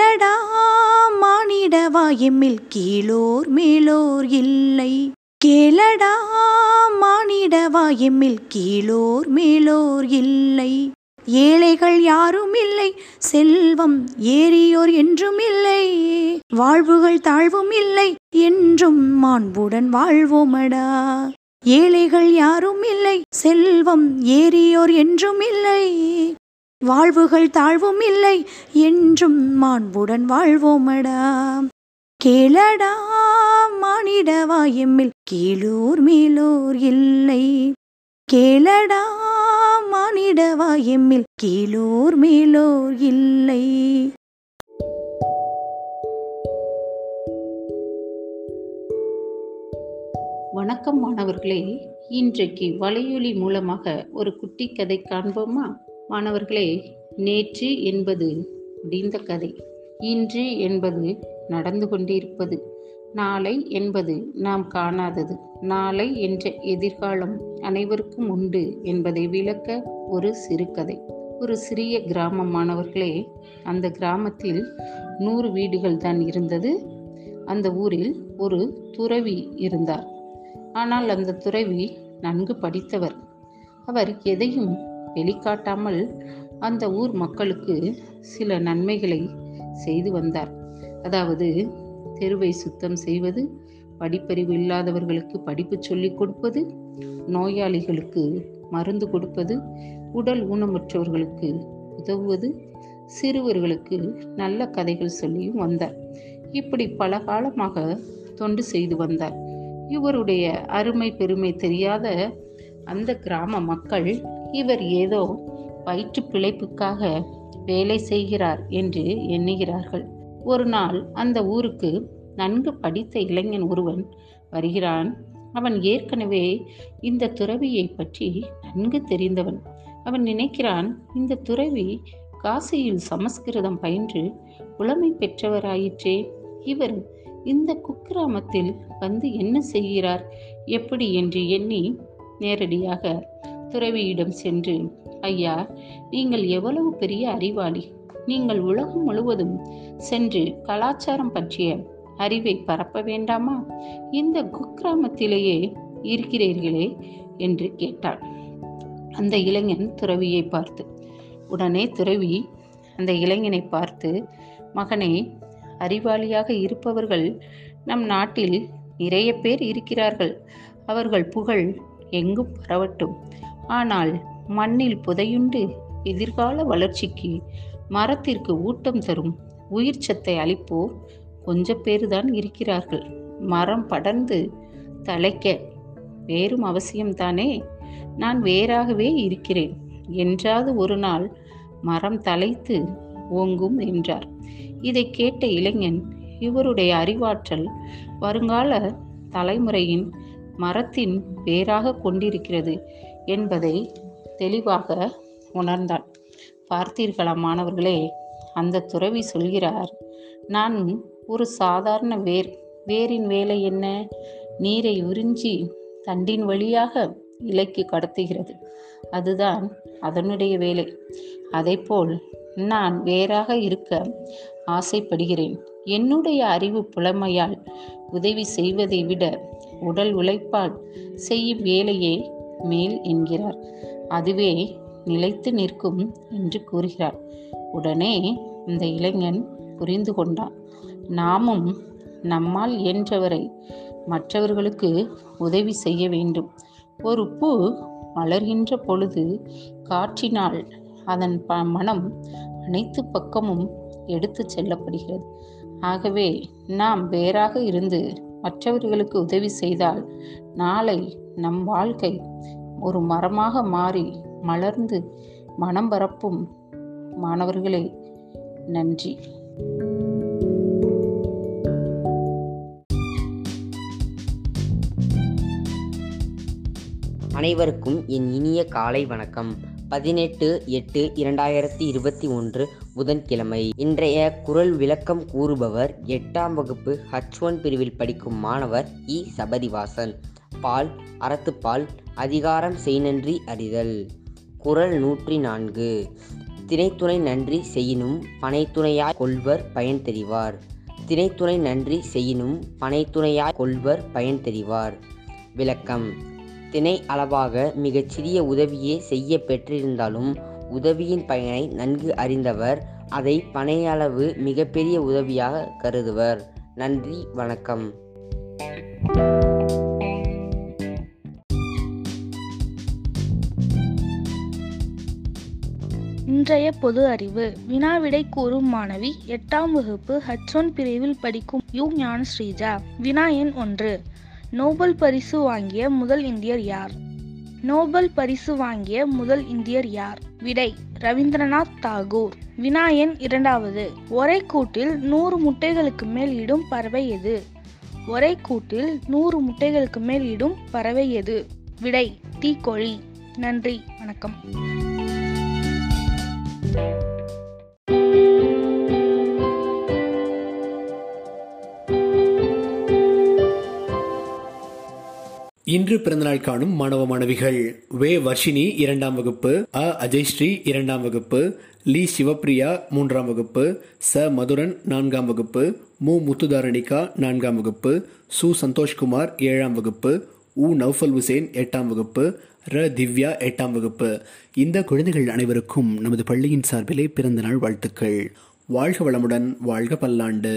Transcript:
இல்லடா மானிடவா எம்மில் கீழோர் மேலோர் இல்லை. கேளடா மானிடவா எம்மில் கீழோர் மேலோர் இல்லை. ஏழைகள் யாரும் இல்லை செல்வம் ஏறியோர் என்றும் இல்லை. வாழ்வுகள் தாழ்வும் இல்லை என்றும் மாண்புடன் வாழ்வோமடா. ஏழைகள் யாரும் இல்லை செல்வம் ஏறியோர் என்றும் இல்லை. வாழ்வுகள் தாழ்வும் இல்லை என்றும் மாண்புடன் வாழ்வோமடா. கேளடா மானிடவா எம்மில் கீழோர் மேலோர் இல்லை. கேளடா மானிடவா எம்மில் கீழோர் மேலோர் இல்லை. வணக்கம் மாணவர்களே இன்றைக்கு வலையொலி மூலமாக ஒரு குட்டி கதை காண்போமா? மாணவர்களே நேற்று என்பது முடிந்த கதை. இன்று என்பது நடந்து கொண்டிருப்பது. நாளை என்பது நாம் காணாதது. நாளை என்ற எதிர்காலம் அனைவருக்கும் உண்டு என்பதை விளக்க ஒரு சிறுகதை ஒரு சிறிய கிராமம் மாணவர்களே அந்த கிராமத்தில் நூறு வீடுகள் தான் இருந்தது. அந்த ஊரில் ஒரு துறவி இருந்தார். ஆனால் அந்த துறவி நன்கு படித்தவர். அவர் எதையும் வெளிக்காட்டாமல் அந்த ஊர் மக்களுக்கு சில நன்மைகளை செய்து வந்தார். அதாவது தெருவை சுத்தம் செய்வது படிப்பறிவு இல்லாதவர்களுக்கு படிப்பு சொல்லிக் கொடுப்பது நோயாளிகளுக்கு மருந்து கொடுப்பது உடல் ஊனமுற்றவர்களுக்கு உதவுவது சிறுவர்களுக்கு நல்ல கதைகள் சொல்லியும் வந்தார். இப்படி பல காலமாக தொண்டு செய்து வந்தார். இவருடைய அருமை பெருமை தெரியாத அந்த கிராம மக்கள் இவர் ஏதோ வயிற்று பிழைப்புக்காக வேலை செய்கிறார் என்று எண்ணுகிறார்கள். ஒரு நாள் அந்த ஊருக்கு நன்கு படித்த இளைஞன் ஒருவன் வருகிறான். அவன் ஏற்கனவே இந்த துறவியை பற்றி நன்கு தெரிந்தவன். அவன் நினைக்கிறான் இந்த துறவி காசியில் சமஸ்கிருதம் பயின்று புலமை பெற்றவராயிற்றே. இவர் இந்த குக்கிராமத்தில் வந்து என்ன செய்கிறார் எப்படி என்று எண்ணி நேரடியாக துறவியிடம் சென்று ஐயா நீங்கள் எவ்வளவு பெரிய அறிவாளி. நீங்கள் உலகம் முழுவதும் சென்று கலாச்சாரம் பற்றிய அறிவை பரப்ப வேண்டாமா? இந்த குக்கிராமத்திலேயே இருக்கிறீர்களே? என்று கேட்டாள். அந்த இளைஞன் துறவியை பார்த்து உடனே துறவி அந்த இளைஞனை பார்த்து மகனே அறிவாளியாக இருப்பவர்கள் நம் நாட்டில் நிறைய பேர் இருக்கிறார்கள். அவர்கள் புகழ் எங்கும் பரவட்டும். ஆனால் மண்ணில் புதையுண்டு எதிர்கால வளர்ச்சிக்கு மரத்திற்கு ஊட்டம் தரும் உயிர் சத்தை அளிப்போர் கொஞ்ச பேருதான் இருக்கிறார்கள். மரம் படர்ந்து தலைக்க வேறும் அவசியம்தானே? நான் வேறாகவே இருக்கிறேன். என்றாவது ஒரு நாள் மரம் தலைத்து ஓங்கும் என்றார். இதை கேட்ட இளைஞன் இவருடைய அறிவாற்றல் வருங்கால தலைமுறையின் மரத்தின் வேறாக கொண்டிருக்கிறது. என்பதை தெளிவாக உணர்ந்தான். பார்த்தீர்களா மாணவர்களே அந்த துறவி சொல்கிறார் நான் ஒரு சாதாரண வேர் வேரின் வேலை என்ன? நீரை உறிஞ்சி தண்டின் வழியாக இலைக்கு கடத்துகிறது. அதுதான் அதனுடைய வேலை. அதைப்போல் நான் வேறாக இருக்க ஆசைப்படுகிறேன். என்னுடைய அறிவு புலமையால் உதவி செய்வதை விட உடல் உழைப்பால் செய்யும் வேலையே மேல் என்கிறார். அதுவே நிலைத்து நிற்கும் என்று கூறுகிறார். உடனே இந்த இளைஞன் புரிந்து கொண்டான். நாமும் நம்மால் இயன்றவரை மற்றவர்களுக்கு உதவி செய்ய வேண்டும். ஒரு பூ மலர்கின்ற பொழுது காற்றினால் அதன் ப மனம் அனைத்து பக்கமும் எடுத்து செல்லப்படுகிறது. ஆகவே நாம் வேறாக இருந்து மற்றவர்களுக்கு உதவி செய்தால் நாளை நம் வாழ்க்கை ஒரு மரமாக மாறி மலர்ந்து மனம் பரப்பும் மாணவர்களே நன்றி. அனைவருக்கும் என் இனிய காலை வணக்கம். பதினெட்டு எட்டு இரண்டாயிரத்தி இருபத்தி ஒன்று புதன்கிழமை. இன்றைய குரல் விளக்கம் கூறுபவர் எட்டாம் வகுப்பு ஹச் ஒன் பிரிவில் படிக்கும் மாணவர் இ. சபதிவாசன். பால் அறத்துப்பால் அதிகாரம் செய்நன்றி அறிதல். குரல் நூற்றி நான்கு. திணைத்துணை நன்றி செய்யினும் பனைத்துணையாய் கொள்வர் பயன் தெரிவார். திணைத்துணை நன்றி செய்யினும் பனைத்துணையாய் கொள்வர் பயன் தெரிவார். விளக்கம். திணை அளவாக மிகச் சிறிய உதவியே செய்ய பெற்றிருந்தாலும் உதவியின் பயனை நன்கு அறிந்தவர் அதை பனையளவு மிகப்பெரிய உதவியாக கருதுவர். நன்றி வணக்கம். இன்றைய பொது அறிவு. வினாவிடை கூறும் மாணவி எட்டாம் வகுப்பு ஹச்சோன் பிரிவில் படிக்கும் யு ஞான ஸ்ரீஜா. வினா எண் ஒன்று. நோபல் பரிசு வாங்கிய முதல் இந்தியர் யார்? நோபல் பரிசு வாங்கிய முதல் இந்தியர் யார்? விடை ரவீந்திரநாத் தாகூர். வினா எண் இரண்டாவது. ஒரே கூட்டில் நூறு முட்டைகளுக்கு மேல் இடும் பறவை எது? ஒரே கூட்டில் நூறு முட்டைகளுக்கு மேல் இடும் பறவை எது? விடை தீக்கோழி. நன்றி வணக்கம். இன்று பிறந்தநாள் காணும் மாணவ மாணவிகள் வே வர்ஷினி இரண்டாம் வகுப்பு அ அஜய்ஸ்ரீ இரண்டாம் வகுப்பு லீ சிவப்பிரியா மூன்றாம் வகுப்பு ச மதுரன் நான்காம் வகுப்பு மு முத்துதாரணிகா நான்காம் வகுப்பு சு சந்தோஷ்குமார் ஏழாம் வகுப்பு உ நௌஃபல் ஹுசேன் எட்டாம் வகுப்பு ர திவ்யா எட்டாம் வகுப்பு. இந்த குழந்தைகள் அனைவருக்கும் நமது பள்ளியின் சார்பிலே பிறந்த நாள் வாழ்த்துக்கள். வாழ்க வளமுடன் வாழ்க பல்லாண்டு.